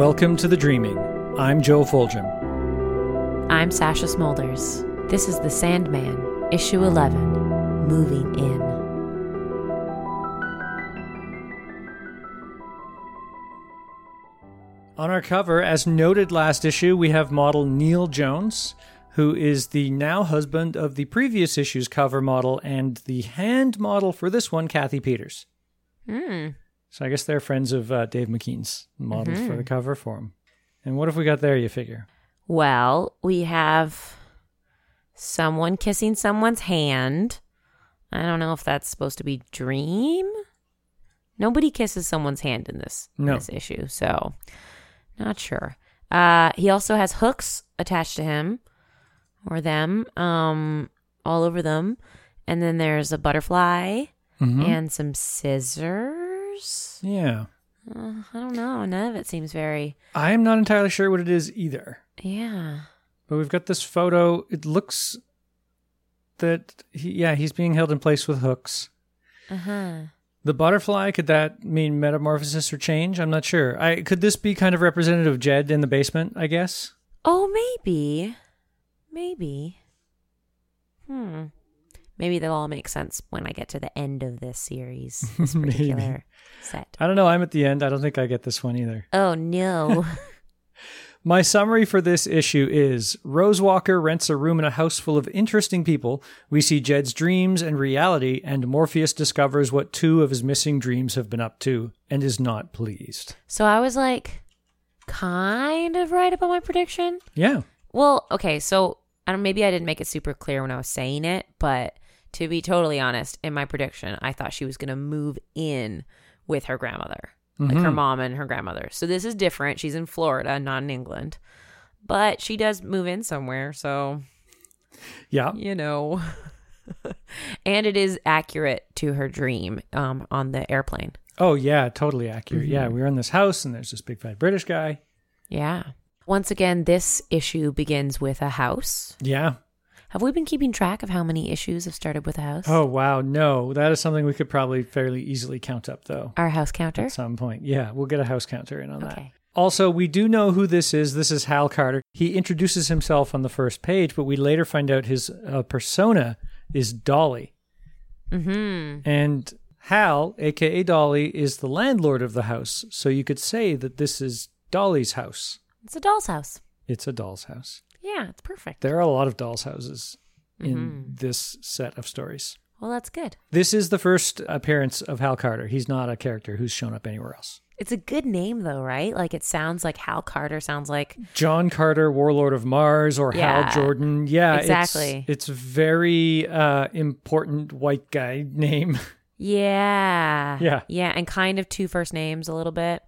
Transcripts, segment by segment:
Welcome to The Dreaming. I'm Joe Foljam. I'm Sasha Smolders. This is The Sandman, issue 11, Moving In. On our cover, as noted last issue, we have model Neil Jones, who is the now husband of the previous issue's cover model and the hand model for this one, Kathy Peters. Hmm. So I guess they're friends of uh, Dave McKean's models for the cover for him. And what have we got there, you figure? Well, we have someone kissing someone's hand. I don't know if that's supposed to be dream. Nobody kisses someone's hand in this No. this issue, so not sure. Uh, he also has hooks attached to him or them, um, all over them, and then there's a butterfly Mhm. and some scissors. Yeah. Uh, I don't know. None of it seems very. I am not entirely sure what it is either. Yeah. But we've got this photo. It looks that, he, yeah, he's being held in place with hooks. Uh huh. The butterfly, could that mean metamorphosis or change? I'm not sure. I Could this be kind of representative of Jed in the basement, I guess? Oh, maybe. Maybe. Hmm. Maybe they'll all make sense when I get to the end of this series, this particular set. I don't know. I'm at the end. I don't think I get this one either. Oh, no. My summary for this issue is Rose Walker rents a room in a house full of interesting people. We see Jed's dreams and reality, and Morpheus discovers what two of his missing dreams have been up to and is not pleased. so I was like, kind of right about my prediction. Yeah. Well, okay, so I don't, maybe I didn't make it super clear when I was saying it, but to be totally honest, in my prediction, I thought she was going to move in with her grandmother, like her mom and her grandmother. So this is different. She's in Florida, not in England, but she does move in somewhere. So Yeah. you know, and it is accurate to her dream um, on the airplane. Oh, yeah. Totally accurate. Yeah. We're in this house, and there's this big fat British guy. Yeah. Once again, this issue begins with a house. Yeah. Have we been keeping track of how many issues have started with a house? Oh, wow. No, that is something we could probably fairly easily count up, though, Our house counter? at some point. Yeah. We'll get a house counter in on that. Also, we do know who this is. This is Hal Carter. He introduces himself on the first page, but we later find out his uh, persona is Dolly. Mm-hmm. And Hal, aka Dolly, is the landlord of the house. So you could say that this is Dolly's house. It's a doll's house. It's a doll's house. Yeah, it's perfect. There are a lot of doll's houses in this set of stories. Well, that's good. This is the first appearance of Hal Carter. He's not a character who's shown up anywhere else. It's a good name, though, right? Like it sounds like Hal Carter sounds like John Carter, Warlord of Mars, or Yeah, Hal Jordan. Yeah, it's- exactly. It's, very uh, important white guy name. yeah, Yeah. yeah, and kind of two first names a little bit.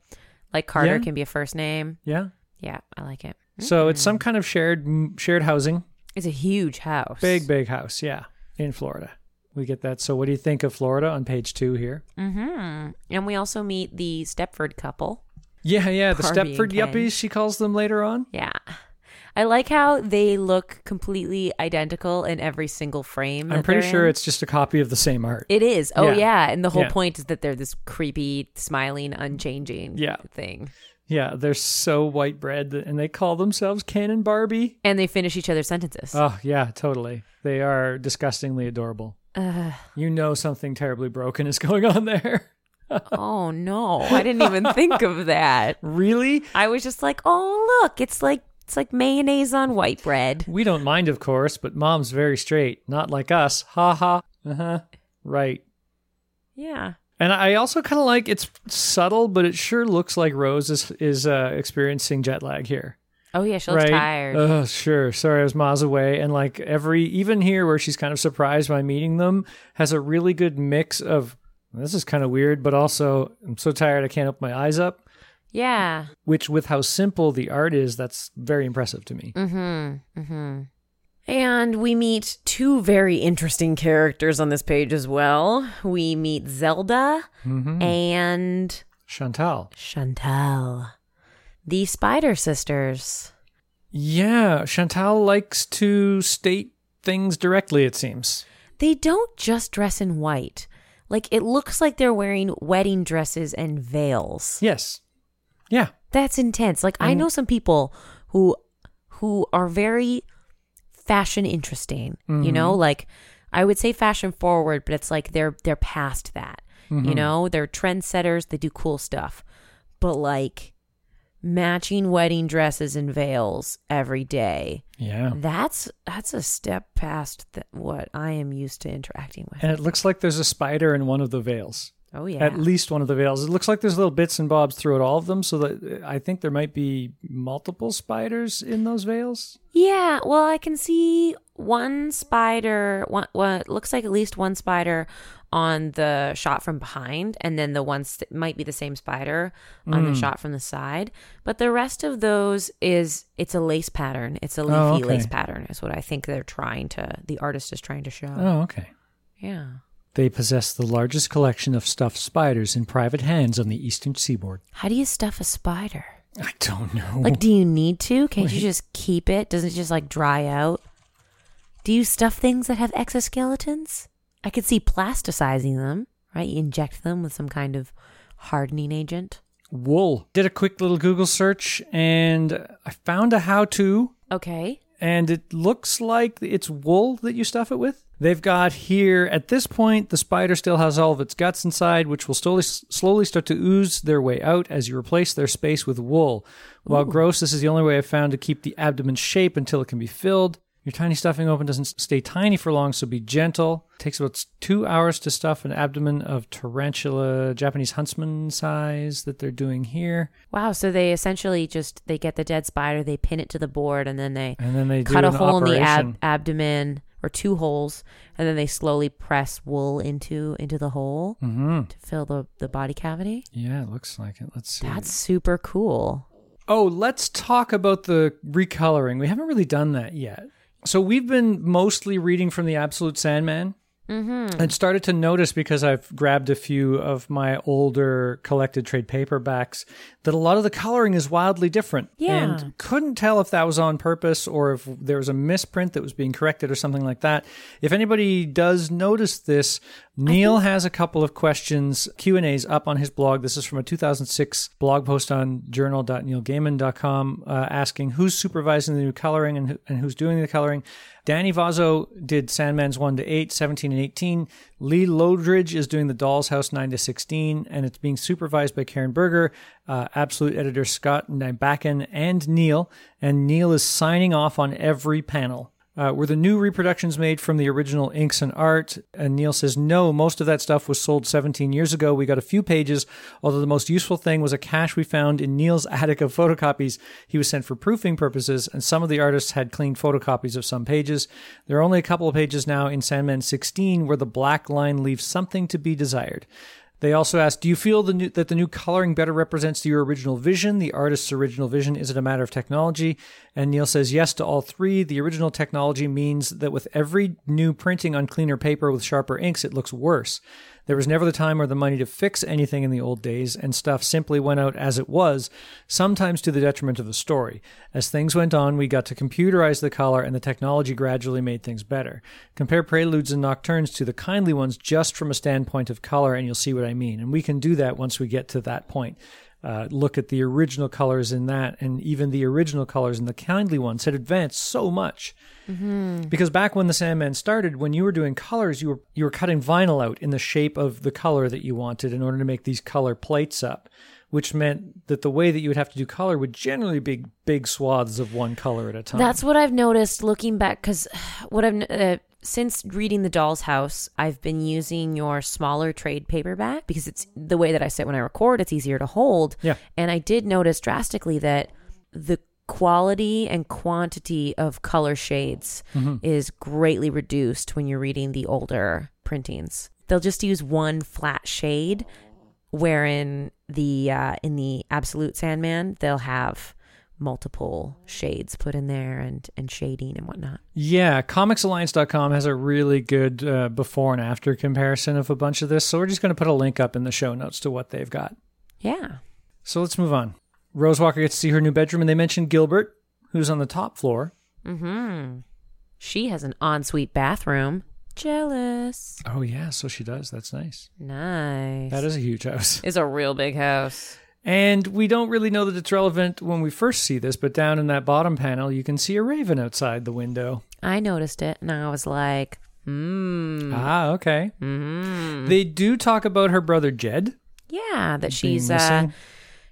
Like Carter Yeah. can be a first name. yeah. Yeah, I like it. So it's some kind of shared shared housing. It's a huge house. Big, big house. Yeah, in Florida. We get that. So what do you think of Florida on page two here? Mm-hmm. And we also meet the Stepford couple. Yeah, yeah. The Barbie Stepford yuppies, she calls them later on. Yeah. I like how they look completely identical in every single frame. I'm pretty sure in. it's just a copy of the same art. It is. Oh Yeah. yeah, and the whole Yeah. point is that they're this creepy, smiling, unchanging Yeah. thing. Yeah, they're so white bread, and they call themselves Ken and Barbie. And they finish each other's sentences. Oh, yeah, totally. They are disgustingly adorable. Ugh. You know something terribly broken is going on there. oh no, I didn't even think of that. really? I was just like, oh look, it's like it's like mayonnaise on white bread. We don't mind, of course, but mom's very straight. Not like us. Ha ha. Uh huh. Right. Yeah. And I also kind of like it's subtle, but it sure looks like Rose is, is uh, experiencing jet lag here. Oh yeah, she looks right? tired. Oh, sure. Sorry, I was miles away. And like every, even here where she's kind of surprised by meeting them, has a really good mix of this is kind of weird, but also I'm so tired I can't open my eyes up. yeah. Which, with how simple the art is, that's very impressive to me. Mm-hmm. Mm-hmm. And we meet two very interesting characters on this page as well. We meet Zelda Mm-hmm. and Chantal. Chantal, the Spider Sisters. Yeah, Chantal likes to state things directly, it seems. They don't just dress in white. Like it looks like they're wearing wedding dresses and veils. Yes. Yeah. That's intense. Like I know some people who who are very fashion interesting. You mm-hmm. know, like I would say fashion forward, but it's like they're they're past that. You mm-hmm. know, they're trendsetters, they do cool stuff. But like matching wedding dresses and veils every day. Yeah. That's that's a step past th- what I am used to interacting with. And it looks like there's a spider in one of the veils. Oh yeah. At least one of the veils. It looks like there's little bits and bobs throughout all of them, so that I think there might be multiple spiders in those veils. Yeah, well, I can see one spider. One, what looks like at least one spider on the shot from behind, and then the ones that might be the same spider on the hmm. shot from the side. But the rest of those is it's a lace pattern. It's a leafy Oh, okay. lace pattern. Is what I think they're trying to. The artist is trying to show. Oh, okay. Yeah. They possess the largest collection of stuffed spiders in private hands on the eastern seaboard. How do you stuff a spider? I don't know. Like, do you need to? Can't you just keep it? Doesn't it just like dry out? Do you stuff things that have exoskeletons? I could see plasticizing them, right? You inject them with some kind of hardening agent. wool. Did a quick little Google search and I found a how to, Okay. and it looks like it's wool that you stuff it with. They've got here at this point the spider still has all of its guts inside, which will slowly slowly start to ooze their way out as you replace their space with wool. While gross, this is the only way I've found to keep the abdomen shape until it can be filled. Your tiny stuffing open doesn't stay tiny for long, so be gentle. It takes about two hours to stuff an abdomen of tarantula, Japanese huntsman size that they're doing here. Wow. So they essentially just they get the dead spider, they pin it to the board, and then they And then they cut a hole in the ab- abdomen or two holes, and then they slowly press wool into into the hole Mm-hmm. to fill the the body cavity. Yeah, it looks like it. Let's see. That's super cool. Oh, let's talk about the recoloring. We haven't really done that yet. So we've been mostly reading from the Absolute Sandman. Mm-hmm. And started to notice because I've grabbed a few of my older collected trade paperbacks that a lot of the coloring is wildly different. Yeah. And couldn't tell if that was on purpose or if there was a misprint that was being corrected or something like that. If anybody does notice this, Neil has a couple of questions, Q&As up on his blog. This is from a 2006 blog post on journal.neilgaiman.com uh, asking who's supervising the new coloring and, and who's doing the coloring. Danny Vozzo did Sandman's 1 to 8, 17 and 18. Lee Loughridge is doing the Doll's House 9 to 16, and it's being supervised by Karen Berger, uh, Absolute editor Scott Nybacken, and Neil. And Neil is signing off on every panel. Uh, were the new reproductions made from the original inks and art? And Neil says, no, most of that stuff was sold 17 years ago. We got a few pages, although the most useful thing was a cache we found in Neil's attic of photocopies he was sent for proofing purposes, and some of the artists had clean photocopies of some pages. There are only a couple of pages now in Sandman 16 where the black line leaves something to be desired. They also asked, "Do you feel the new, that the new coloring better represents your original vision, the artist's original vision? Is it a matter of technology?" And Neil says, "Yes to all three. The original technology means that with every new printing on cleaner paper with sharper inks, it looks worse. There was never the time or the money to fix anything in the old days, and stuff simply went out as it was, sometimes to the detriment of the story. As things went on, we got to computerize the color, and the technology gradually made things better. Compare Preludes and Nocturnes to the kindly ones just from a standpoint of color, and you'll see what I mean. And we can do that once we get to that point. Uh, look at the original colors in that, and even the original colors in the kindly ones had advanced so much. Because back when the Sandman started, when you were doing colors, you were you were cutting vinyl out in the shape of the color that you wanted in order to make these color plates up, which meant that the way that you would have to do color would generally be big swaths of one color at a time. That's what I've noticed looking back because what I've uh, since reading The Doll's House, I've been using your smaller trade paperback because it's the way that I sit when I record. It's easier to hold. Yeah. and I did notice drastically that the quality and quantity of color shades is greatly reduced when you're reading the older printings. They'll just use one flat shade, wherein the uh, in the Absolute Sandman they'll have multiple shades put in there and and shading and whatnot. Yeah, comicsalliance.com has a really good uh, before and after comparison of a bunch of this. So we're just going to put a link up in the show notes to what they've got. Yeah. So let's move on. Rose Walker gets to see her new bedroom, and they mention Gilbert, who's on the top floor. Mm-hmm. She has an ensuite bathroom. Jealous. Oh, yeah, so she does. That's nice. Nice. That is a huge house. It's a real big house. And we don't really know that it's relevant when we first see this, but down in that bottom panel, you can see a raven outside the window. I noticed it and I was like, hmm. Ah, okay. hmm They do talk about her brother Jed. Yeah, that she's uh,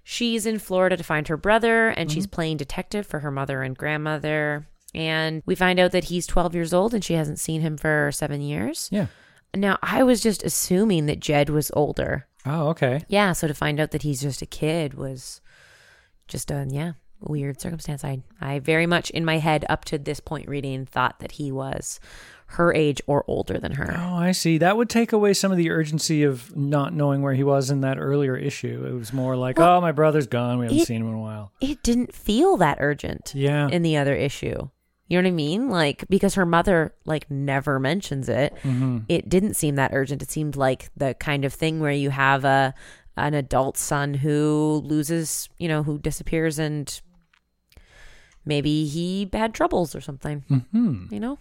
she's in Florida to find her brother and she's Mm-hmm. playing detective for her mother and grandmother. And we find out that he's 12 years old and she hasn't seen him for seven years. Yeah. Now, I was just assuming that Jed was older. Oh, okay. Yeah, so to find out that he's just a kid was just a, yeah, weird circumstance. I, I very much in my head up to this point reading thought that he was her age or older than her. Oh, I see. That would take away some of the urgency of not knowing where he was in that earlier issue. It was more like, oh, my brother's gone. We haven't it- seen him in a while. It didn't feel that urgent. Yeah. in the other issue. You know what I mean? Like because her mother like never mentions it. Mm-hmm. It didn't seem that urgent. It seemed like the kind of thing where you have a an adult son who loses, you know, who disappears and maybe he had troubles or something, hmm you know?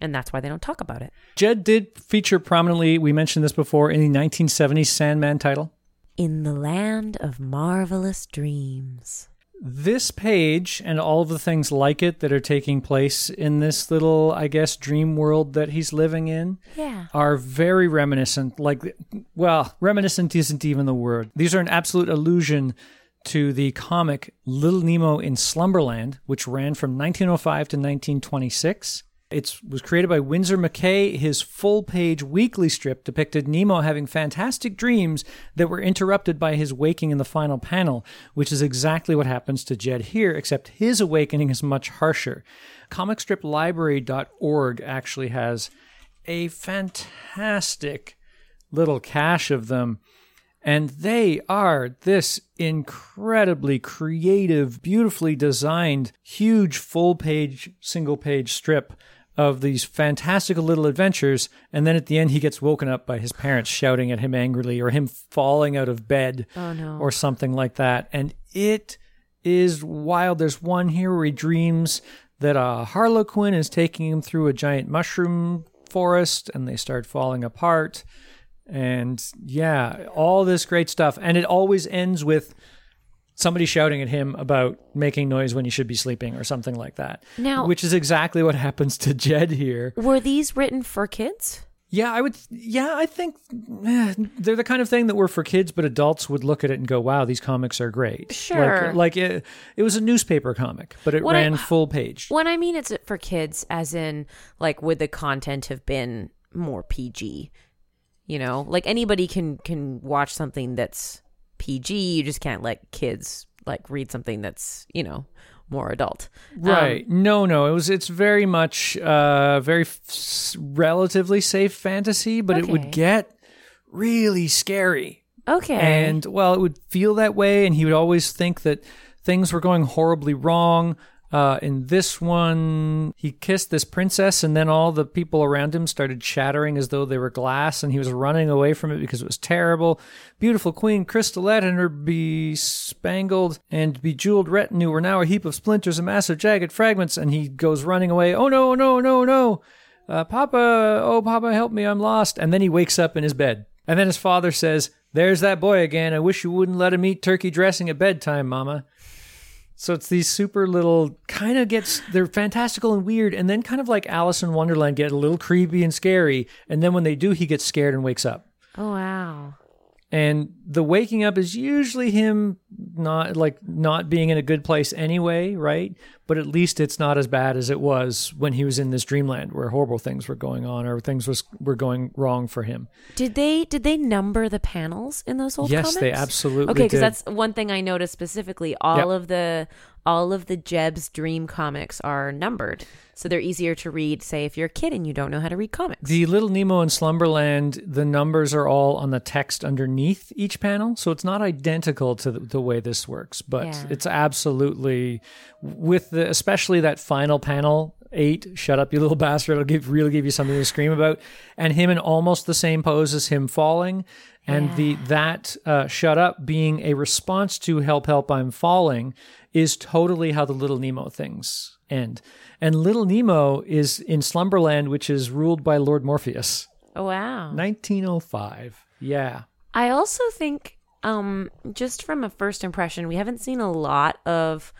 And that's why they don't talk about it. Jed did feature prominently, we mentioned this before, in the 1970s Sandman title. In the land of marvelous dreams. This page and all of the things like it that are taking place in this little, I guess, dream world that he's living in Yeah. are very reminiscent. Like, well, reminiscent isn't even the word. These are an absolute allusion to the comic Little Nemo in Slumberland, which ran from 1905 to 1926. It was created by Winsor McCay. His full page weekly strip depicted Nemo having fantastic dreams that were interrupted by his waking in the final panel, which is exactly what happens to Jed here, except his awakening is much harsher. ComicStripLibrary.org actually has a fantastic little cache of them. And they are this incredibly creative, beautifully designed, huge full page, single page strip of these fantastical little adventures. And then at the end, he gets woken up by his parents shouting at him angrily or him falling out of bed Oh no. or something like that. And it is wild. There's one here where he dreams that a harlequin is taking him through a giant mushroom forest and they start falling apart. And yeah, all this great stuff. And it always ends with somebody shouting at him about making noise when you should be sleeping or something like that. Now- which is exactly what happens to Jed here. Were these written for kids? Yeah, I would. Yeah, I think eh, they're the kind of thing that were for kids, but adults would look at it and go, "Wow, these comics are great." Sure. Like, like it, it was a newspaper comic, but it I- ran full page. When I mean it's for kids, as in, like, would the content have been more PG? You know, like anybody can can watch something that's PG. You just can't let kids like read something that's you know more adult. Um, Right? no, no. It was. It's very much, uh, very f- relatively safe fantasy, but it would get really scary. okay. And well, it would feel that way, and he would always think that things were going horribly wrong. Uh, in this one, he kissed this princess, and then all the people around him started shattering as though they were glass, and he was running away from it because it was terrible. Beautiful Queen Crystalette and her bespangled and bejeweled retinue were now a heap of splinters and massive jagged fragments, and he goes running away. Oh no, no, no, no! Uh, Papa, oh Papa, help me, I'm lost. And then he wakes up in his bed. And then his father says, There's that boy again. I wish you wouldn't let him eat turkey dressing at bedtime, Mama. So it's these super little kind of gets they're fantastical and weird, and then kind of like Alice in Wonderland get a little creepy and scary, and then when they do, he gets scared and wakes up. oh wow. And the waking up is usually him not like not being in a good place anyway, right? But at least it's not as bad as it was when he was in this dreamland where horrible things were going on or things was were going wrong for him. Did they did they number the panels in those old yes, comics? they absolutely Okay, because that's one thing I noticed specifically. All Yep. of the all of the Jed's Dream comics are numbered, so they're easier to read. Say if you're a kid and you don't know how to read comics. The Little Nemo in Slumberland, the numbers are all on the text underneath each panel, so it's not identical to the, the way this works, but Yeah. it's absolutely with the especially that final panel eight. Shut up, you little bastard! It'll give really give you something to scream about, and him in almost the same pose as him falling, and the that uh, shut up being a response to help help I'm falling is totally how the Little Nemo things end. And Little Nemo is in Slumberland, which is ruled by Lord Morpheus. oh wow! 1905. Yeah. I also think um just from a first impression, we haven't seen a lot of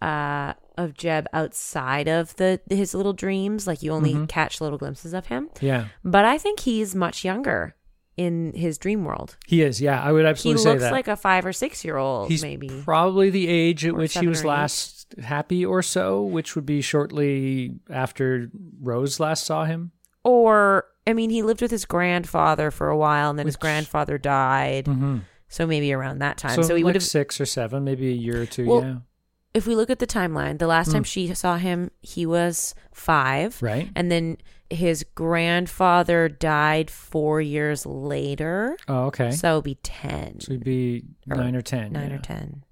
uh of Jed outside of the his little dreams. Like you only Mm-hmm. catch little glimpses of him. Yeah, But I think he's much younger in his dream world. he is. Yeah, I would absolutely say he looks that. like a five or six year old, He's maybe. probably the age at Or which he was last happy or so, which would be shortly after Rose last saw him. Or I mean, he lived with his grandfather for a while, and then his Which- grandfather died. Mm-hmm. So maybe around that time. So, So, he like would have. six or seven, maybe a year or two. Well, yeah, If we look at the timeline, the last time Mm. she saw him, he was five, right. and then his grandfather died four years later. Oh, okay. So, So it'd be ten, he'd be nine or ten. nine yeah. or ten.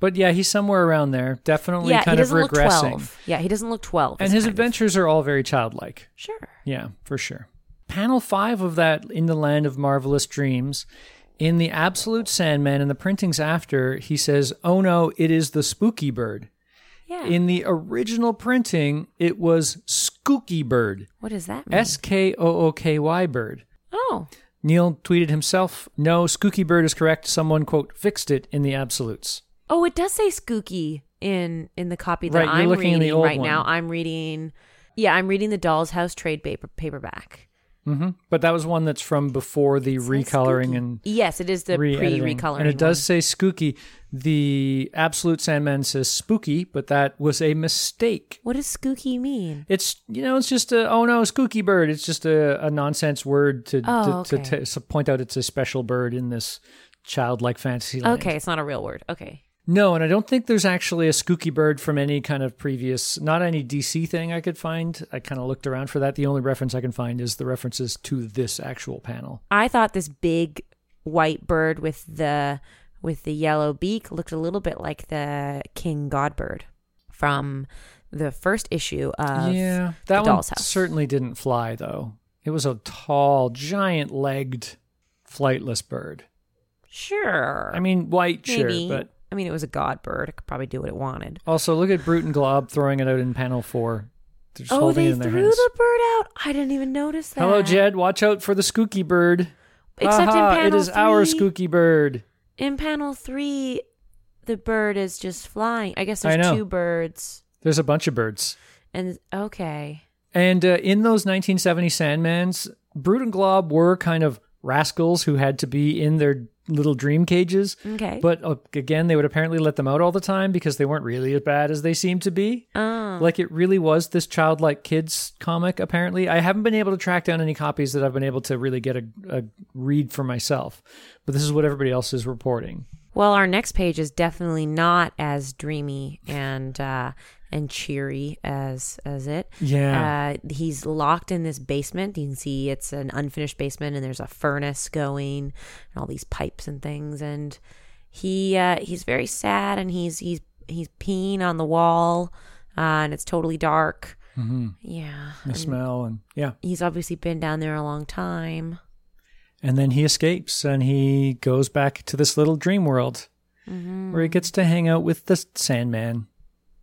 But yeah, he's somewhere around there. Definitely yeah, he kind of regressing. Yeah, he doesn't look twelve. And his kind of- adventures are all very childlike. sure. Yeah, for sure. Panel five of that In the Land of Marvelous Dreams. In the Absolute Sandman and the printings after, he says, Oh no, it is the spooky bird. Yeah. In the original printing, it was Skooky Bird. what does that mean? S K O O K Y Bird. oh, Neil tweeted himself, No, Skooky Bird is correct. Someone, quote, fixed it in the absolutes. Oh, it does say Skooky in in the copy that Right, I'm reading right now. I'm reading. Yeah, I'm reading the Doll's House trade paper paperback. hmm But that was one that's from before the recoloring and Yes, it is the re-editing. pre-recoloring. And it does one. say Skooky. The Absolute Sandman says spooky, but that was a mistake. What does Skooky mean? It's you know it's just a oh no Skooky bird. It's just a, a nonsense word to Oh, to, okay. to, to point out it's a special bird in this childlike fantasy land. Okay, it's not a real word. Okay. No, and I don't think there's actually a Skooky bird from any kind of previous, not any DC thing I could find. I kind of looked around for that. The only reference I can find is the references to this actual panel. I thought this big white bird with the with the yellow beak looked a little bit like the king godbird from the first issue of yeah, that one Doll's House. certainly didn't fly though. It was a tall, giant-legged, flightless bird. Sure. I mean, white, maybe. sure, but I mean, it was a god bird. It could probably do what it wanted. also look at Brute and Glob throwing it out in panel four. They're just Oh, holding they it in their threw hands. the bird out. I didn't even notice that. Hello, Jed. Watch out for the Skooky bird. Except Aha, in panel it is our Skooky bird. In panel three, the bird is just flying. I guess I there's know. two birds. There's a bunch of birds. And okay. And uh, in those 1970 Sandmans, Brute and Glob were kind of rascals who had to be in their little dream cages. Okay. But uh, again, they would apparently let them out all the time because they weren't really as bad as they seemed to be. oh. Like it really was this childlike kids comic, apparently. I haven't been able to track down any copies that I've been able to really get a, a read for myself. But this is what everybody else is reporting. Well, our next page is definitely not as dreamy and uh, and cheery as as it. Yeah. Uh, he's locked in this basement. You can see it's an unfinished basement, and there's a furnace going, and all these pipes and things. And he uh, he's very sad, and he's he's he's peeing on the wall, uh, and it's totally dark. hmm Yeah, The and smell and yeah. he's obviously been down there a long time. And then he escapes and he goes back to this little dream world hmm where he gets to hang out with the Sandman.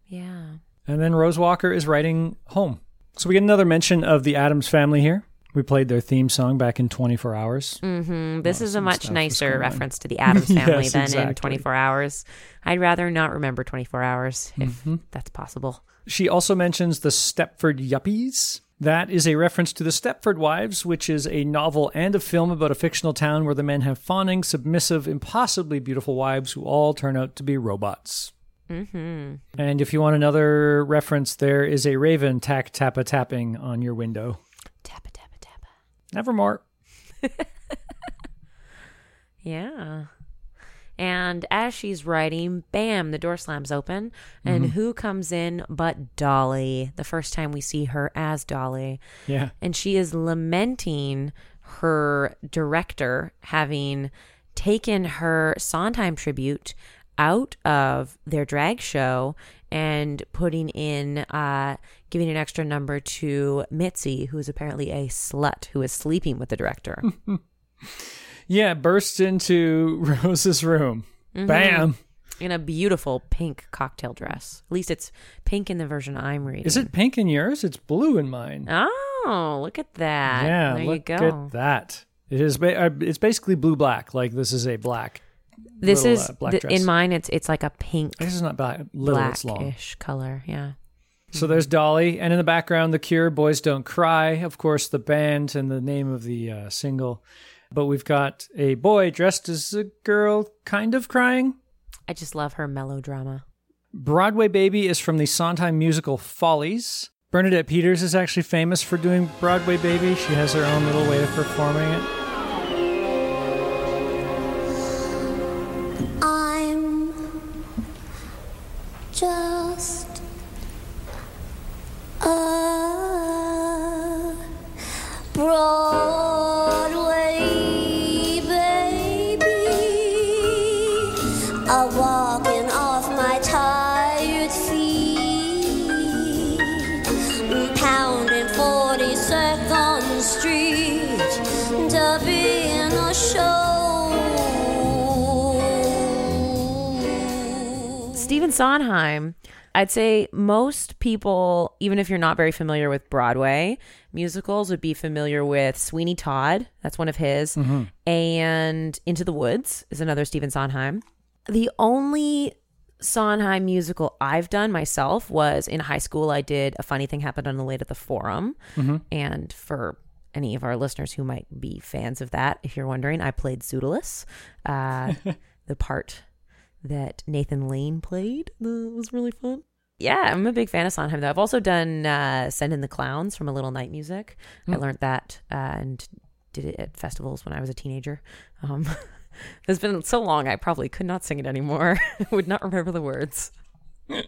Yeah. And then Rose Walker is writing home. So we get another mention of the Addams family here. We played their theme song back in 24 Hours. hmm This Well, is a much nicer reference to the Addams family Yes, than in 24 hours. I'd rather not remember 24 hours if Mhm. that's possible. She also mentions the Stepford Yuppies. That is a reference to the Stepford Wives, which is a novel and a film about a fictional town where the men have fawning, submissive, impossibly beautiful wives who all turn out to be robots. Mm-hmm. And if you want another reference, there is a raven tack tappa tapping on your window. Tappa, tappa, tappa. Nevermore. Yeah. And as she's writing, bam, the door slams open. And who comes in but Dolly? The first time we see her as Dolly. Yeah. and she is lamenting her director having taken her Sondheim tribute out of their drag show and putting in uh giving an extra number to Mitzi who is apparently a slut who is sleeping with the director. Yeah, bursts into Rose's room. Bam. in a beautiful pink cocktail dress. At least it's pink in the version I'm reading. Is it pink in yours? It's blue in mine. Oh, look at that. yeah, there look you go. at that. It is. uh, It's basically blue black. Like this is a black. This Little, is uh, black th- dress. in mine. It's it's like a pink, This is not black. Little. It's long. blackish color. Yeah. So there's Dolly, and in the background, The Cure, "Boys Don't Cry." Of course, the band and the name of the uh, single. But we've got a boy dressed as a girl, kind of crying. I just love her melodrama. Broadway Baby is from the Sondheim musical Follies. Bernadette Peters is actually famous for doing Broadway Baby. She has her own little way of performing it. I'm just a Broadway Sondheim, I'd say most people, even if you're not very familiar with Broadway musicals, would be familiar with Sweeney Todd. That's one of his. And Into the Woods is another Stephen Sondheim. The only Sondheim musical I've done myself was in high school. I did A Funny Thing Happened on the Way to the Forum. And for any of our listeners who might be fans of that, if you're wondering, I played Pseudolus, uh, the part that Nathan Lane played. That was really fun. Yeah, I'm a big fan of Sondheim, though. I've also done uh, Send in the Clowns from A Little Night Music. I learned that uh, and did it at festivals when I was a teenager. Um, it's been so long, I probably could not sing it anymore. Would not remember the words. but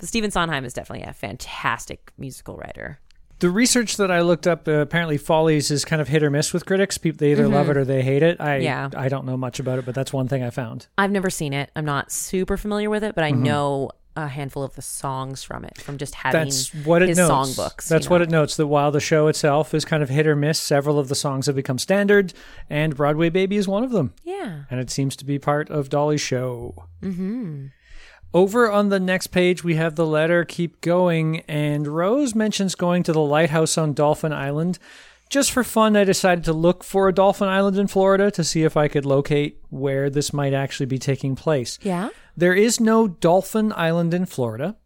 Stephen Sondheim is definitely a fantastic musical writer. The research that I looked up, uh, apparently Follies is kind of hit or miss with critics. People they either love it or they hate it. I Yeah. I don't know much about it, but that's one thing I found. I've never seen it. I'm not super familiar with it, but I Mm-hmm. know a handful of the songs from it from just having That's what it his notes. songbooks. That's you what know. it notes. That while the show itself is kind of hit or miss, several of the songs have become standard, and Broadway Baby is one of them. Yeah. and it seems to be part of Dolly's show. Mm-hmm. Over on the next page, we have the letter keep going, and Rose mentions going to the lighthouse on Dolphin Island. Just for fun, I decided to look for a Dolphin Island in Florida to see if I could locate where this might actually be taking place. Yeah. There is no Dolphin Island in Florida,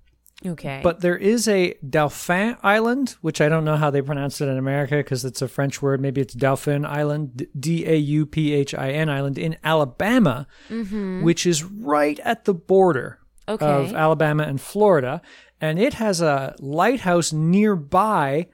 Okay. but there is a Dauphin Island, which I don't know how they pronounce it in America because it's a French word. Maybe it's Dauphin Island, D A U P H I N Island in Alabama, mm-hmm. which is right at the border Okay. of Alabama and Florida. And it has a lighthouse nearby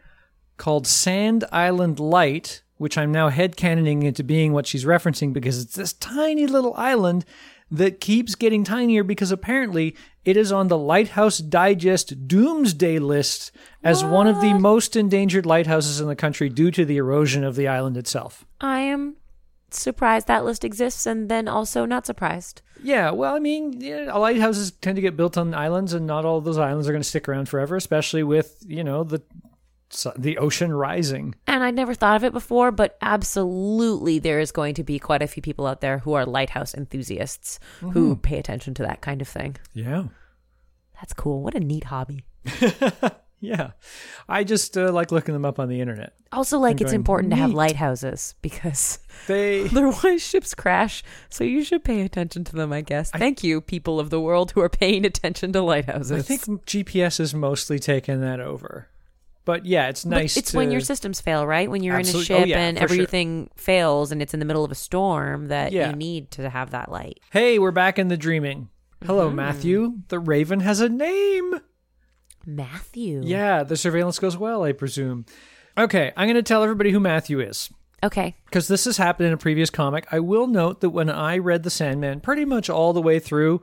called Sand Island Light, which I'm now headcanoning into being what she's referencing because it's this tiny little island that keeps getting tinier because apparently it is on the Lighthouse Digest Doomsday list as one of the most endangered lighthouses in the country due to the erosion of the island itself. I am surprised that list exists and then also not surprised. Yeah, well, I mean, yeah, lighthouses tend to get built on islands, and not all of those islands are going to stick around forever, especially with you know the the ocean rising. And I'd never thought of it before, but absolutely there is going to be quite a few people out there who are lighthouse enthusiasts who mm-hmm. pay attention to that kind of thing. Yeah, That's cool. What a neat hobby. yeah. I just uh, like looking them up on the internet. Also, like, it's going, important to have "Neat." lighthouses because They otherwise ships crash. So you should pay attention to them, I guess. Thank you, people of the world who are paying attention to lighthouses. I think GPS has mostly taken that over. But yeah, it's But nice. it's to, when your systems fail, right? When you're Absolute- in oh, a ship yeah, and for sure. everything fails and it's in the middle of a storm that Yeah. you need to have that light. Hey, we're back in the dreaming. Hello, Mm-hmm. Matthew. The Raven has a name. Matthew. Yeah, the surveillance goes well, I presume. Okay, I'm going to tell everybody who Matthew is. Okay. because this has happened in a previous comic. I will note that when I read The Sandman pretty much all the way through,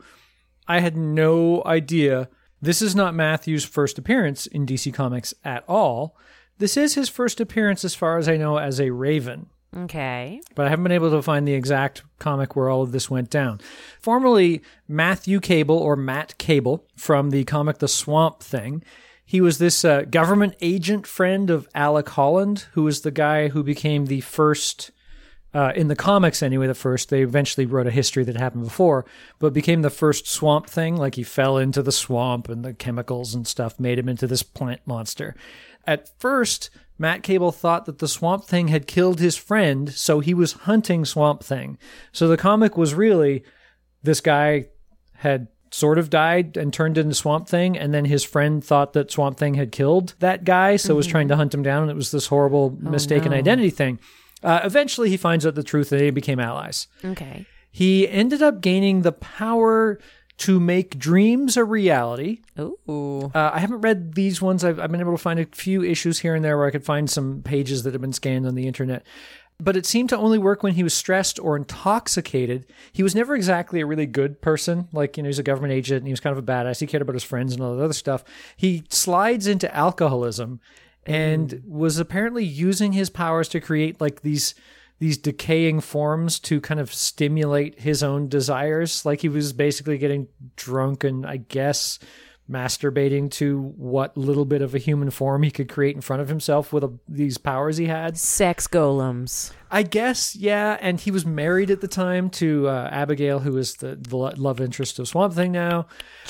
I had no idea. This is not Matthew's first appearance in DC Comics at all. This is his first appearance, as far as I know, as a Raven. Okay. But I haven't been able to find the exact comic where all of this went down. Formerly Matthew Cable or Matt Cable from the comic The Swamp Thing. He was this uh, government agent friend of Alec Holland, who was the guy who became the first, uh, in the comics anyway, the first. They eventually wrote a history that happened before, but became the first swamp thing. Like he fell into the swamp and the chemicals and stuff made him into this plant monster. At first, Matt Cable thought that the Swamp Thing had killed his friend, so he was hunting Swamp Thing. So the comic was really this guy had sort of died and turned into Swamp Thing, and then his friend thought that Swamp Thing had killed that guy, so was trying to hunt him down, and it was this horrible mistaken no. identity thing. Uh, eventually, he finds out the truth, and they became allies. Okay. He ended up gaining the power to make dreams a reality. Ooh. Uh, I haven't read these ones. I've, I've been able to find a few issues here and there where I could find some pages that have been scanned on the internet. But it seemed to only work when he was stressed or intoxicated. He was never exactly a really good person. Like, you know, he's a government agent and he was kind of a badass. He cared about his friends and all that other stuff. He slides into alcoholism and mm. was apparently using his powers to create like these these decaying forms to kind of stimulate his own desires. Like he was basically getting drunk and I guess masturbating to what little bit of a human form he could create in front of himself with a, these powers he had. Sex golems. I guess, yeah. And he was married at the time to uh, Abigail, who is the, the love interest of Swamp Thing now.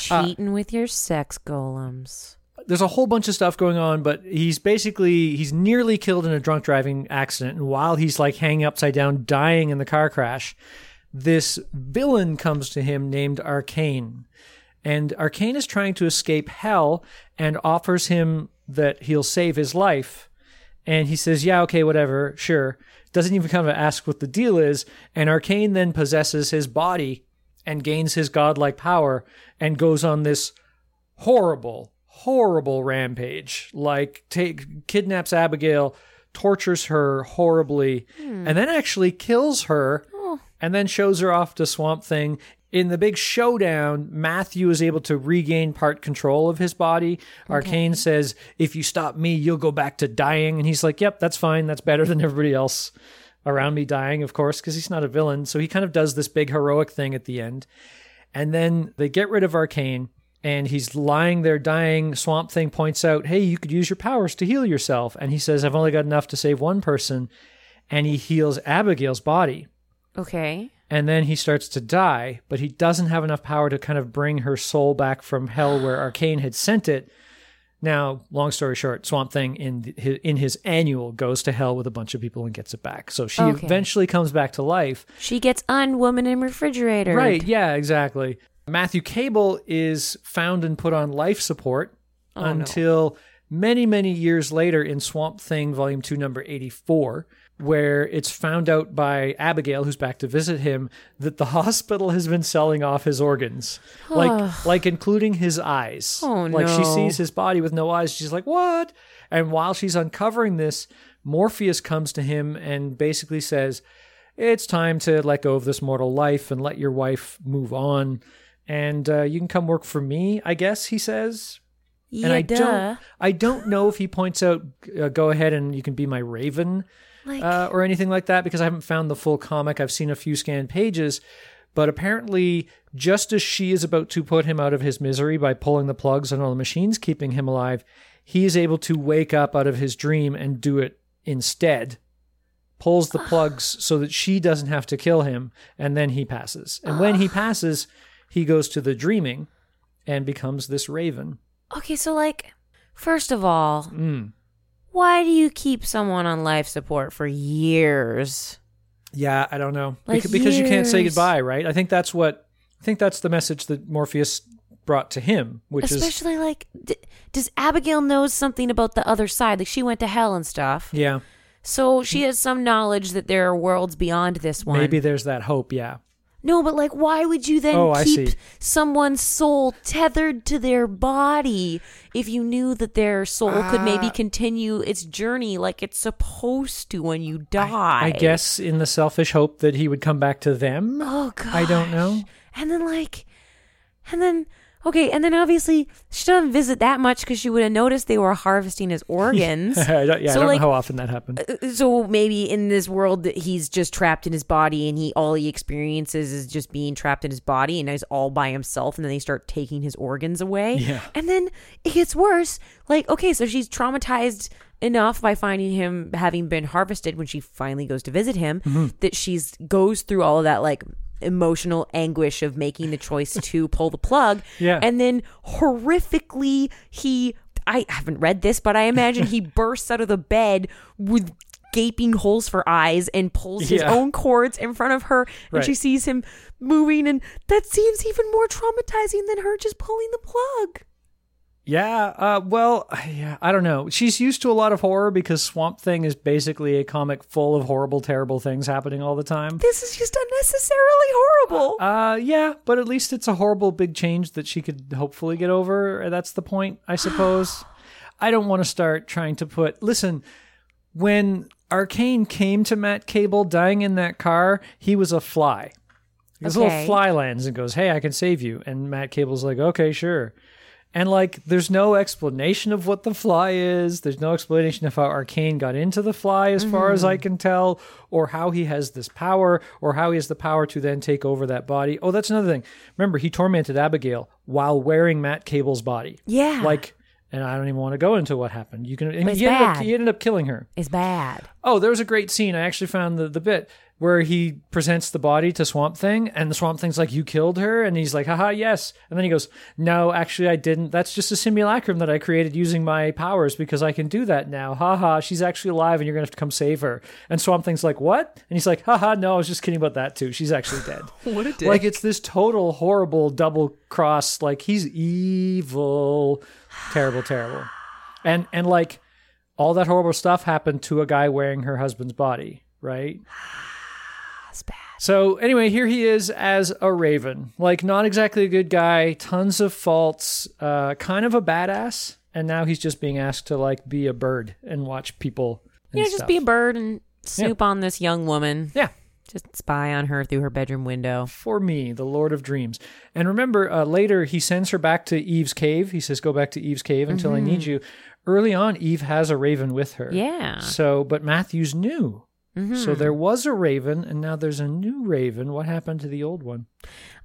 Uh, Cheating with your sex golems. There's a whole bunch of stuff going on, but he's basically he's nearly killed in a drunk driving accident, and while he's like hanging upside down, dying in the car crash, this villain comes to him named Arcane, and Arcane is trying to escape hell and offers him that he'll save his life, and he says, "Yeah, okay, whatever, sure." Doesn't even kind of ask what the deal is, and Arcane then possesses his body and gains his godlike power and goes on this horrible, horrible rampage. Like take kidnaps Abigail, tortures her horribly, and then actually kills her, oh. and then shows her off to Swamp Thing. In the big showdown, Matthew is able to regain part control of his body. Arcane says, "If you stop me, you'll go back to dying." And he's like, "Yep, that's fine. That's better than everybody else around me dying, of course, because he's not a villain." So he kind of does this big heroic thing at the end. And then they get rid of Arcane, and he's lying there dying. Swamp Thing points out, Hey, you could use your powers to heal yourself. And he says, I've only got enough to save one person. And he heals Abigail's body. Okay. And then he starts to die, but he doesn't have enough power to kind of bring her soul back from hell where Arcane had sent it. Now, long story short, Swamp Thing in his, in his annual goes to hell with a bunch of people and gets it back. So she Okay. eventually comes back to life. She gets unwoman in refrigerator. Right, yeah, exactly. Matthew Cable is found and put on life support Oh, no. until many, many years later in Swamp Thing, Volume 2, number 84, where it's found out by Abigail, who's back to visit him, that the hospital has been selling off his organs. like, like including his eyes. Oh, like she sees his body with no eyes. She's like, what? And while she's uncovering this, Morpheus comes to him and basically says, it's time to let go of this mortal life and let your wife move on. And uh, you can come work for me, I guess, he says. Yeah, And I duh. don't, I don't know if he points out, uh, go ahead and you can be my raven Like, uh, or anything like that because I haven't found the full comic. I've seen a few scanned pages, but apparently, just as she is about to put him out of his misery by pulling the plugs on all the machines keeping him alive, he is able to wake up out of his dream and do it instead. Pulls the plugs so that she doesn't have to kill him, and then he passes. And when he passes, he goes to the dreaming and becomes this raven. okay, so like, first of all, Mm. why do you keep someone on life support for years? Yeah, I don't know. Like Beca- because you can't say goodbye, right? I think that's what I think that's the message that Morpheus brought to him, which is Especially like, d- does Abigail knows something about the other side? Like, she went to hell and stuff. yeah, So she has some knowledge that there are worlds beyond this one. maybe there's that hope, yeah. No, but like, why would you then Oh, I keep see. someone's soul tethered to their body if you knew that their soul could Uh, maybe continue its journey like it's supposed to when you die? I guess in the selfish hope that he would come back to them. Oh god. I don't know. And then like, and then okay, and then obviously she doesn't visit that much because she would have noticed they were harvesting his organs. I don't, yeah, So, I don't like- know how often that happened. so maybe in this world that he's just trapped in his body and he all he experiences is just being trapped in his body and he's all by himself and then they start taking his organs away Yeah. and then it gets worse like okay so she's traumatized enough by finding him having been harvested when she finally goes to visit him Mm-hmm. that she's goes through all of that like emotional anguish of making the choice to pull the plug Yeah. and then horrifically he I haven't read this, but I imagine he bursts out of the bed with gaping holes for eyes and pulls his Yeah. own cords in front of her and Right. she sees him moving and that seems even more traumatizing than her just pulling the plug. Yeah, uh, well, yeah, I don't know. She's used to a lot of horror because Swamp Thing is basically a comic full of horrible, terrible things happening all the time. This is just unnecessarily horrible. Uh, yeah, but at least it's a horrible big change that she could hopefully get over. That's the point, I suppose. I don't want to start trying to put. Listen, when Arcane came to Matt Cable dying in that car, he was a fly. This little fly lands and goes, "Hey, I can save you." And Matt Cable's like, "Okay, sure." And like, there's no explanation of what the fly is. There's no explanation of how Arcane got into the fly, as far as I mm-hmm. can tell, or how he has this power, or how he has the power to then take over that body. Oh, that's another thing. Remember, he tormented Abigail while wearing Matt Cable's body. Yeah. Like, and I don't even want to go into what happened. You can. And it's he, ended up, he ended up killing her. It's bad. Oh, there was a great scene. I actually found the, the bit where he presents the body to Swamp Thing, and the Swamp Thing's like, You killed her? And he's like, Haha, yes. And then he goes, No, actually, I didn't. That's just a simulacrum that I created using my powers because I can do that now. Haha, she's actually alive, and you're going to have to come save her. And Swamp Thing's like, What? And he's like, Haha, no, I was just kidding about that too. She's actually dead. What a dick. like, it's this total horrible double cross. Like, he's evil. Terrible, terrible. And, and like, all that horrible stuff happened to a guy wearing her husband's body, right? So anyway, here he is as a raven, like not exactly a good guy, tons of faults, uh, kind of a badass, and now he's just being asked to like be a bird and watch people. And Yeah, just stuff. be a bird and snoop on this young woman. yeah. Just spy on her through her bedroom window. For me, the Lord of Dreams. And remember, uh, later he sends her back to Eve's cave. He says, "Go back to Eve's cave until I need you." Early on, Eve has a raven with her. Mm-hmm. Yeah. So, but Matthews knew. Mm-hmm. So there was a raven, and now there's a new raven. What happened to the old one?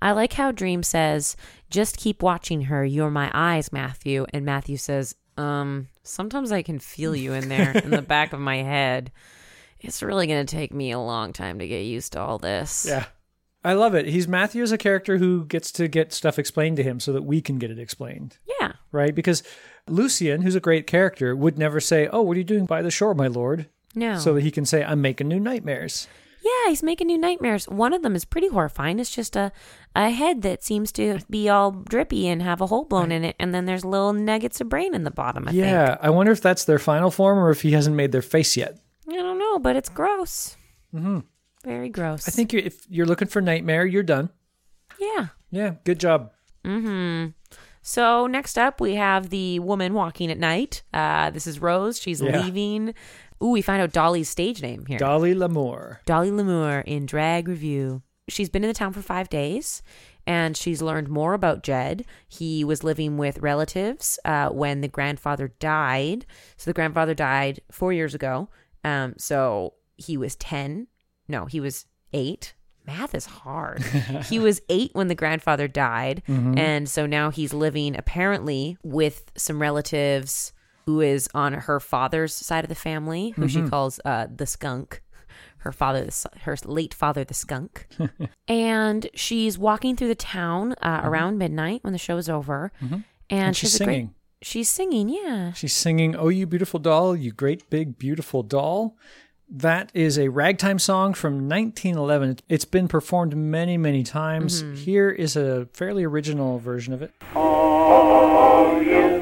I like how Dream says, "Just keep watching her. You're my eyes, Matthew." And Matthew says, "Um, sometimes I can feel you in there in the back of my head. It's really going to take me a long time to get used to all this." Yeah. I love it. He's Matthew is a character who gets to get stuff explained to him so that we can get it explained, Yeah. right? Because Lucian, who's a great character, would never say, Oh, what are you doing by the shore, my lord? No. So that he can say, I'm making new nightmares. yeah, he's making new nightmares. One of them is pretty horrifying. It's just a a head that seems to be all drippy and have a hole blown in it, and then there's little nuggets of brain in the bottom. I think. yeah. I wonder if that's their final form or if he hasn't made their face yet. I don't know, but it's gross. Mm-hmm. Very gross. I think if you're looking for Nightmare, you're done. Yeah. Yeah. Good job. So next up, we have the woman walking at night. Uh, this is Rose. She's Yeah. leaving. Ooh, we find out Dolly's stage name here. Dolly Lamour. Dolly Lamour in Drag Review. She's been in the town for five days and she's learned more about Jed. He was living with relatives uh, when the grandfather died. So the grandfather died four years ago. Um, so he was 10. No, he was eight. Math is hard. he was eight when the grandfather died. And so now he's living apparently with some relatives who is on her father's side of the family, who she calls uh, the skunk her father, her late father, the skunk. and she's walking through the town uh, around midnight when the show is over. And, And she's has a great- singing. she's singing, yeah. She's singing, Oh, you beautiful doll, you great big beautiful doll. That is a ragtime song from 1911. It's been performed many, many times. Here is a fairly original version of it. Oh, you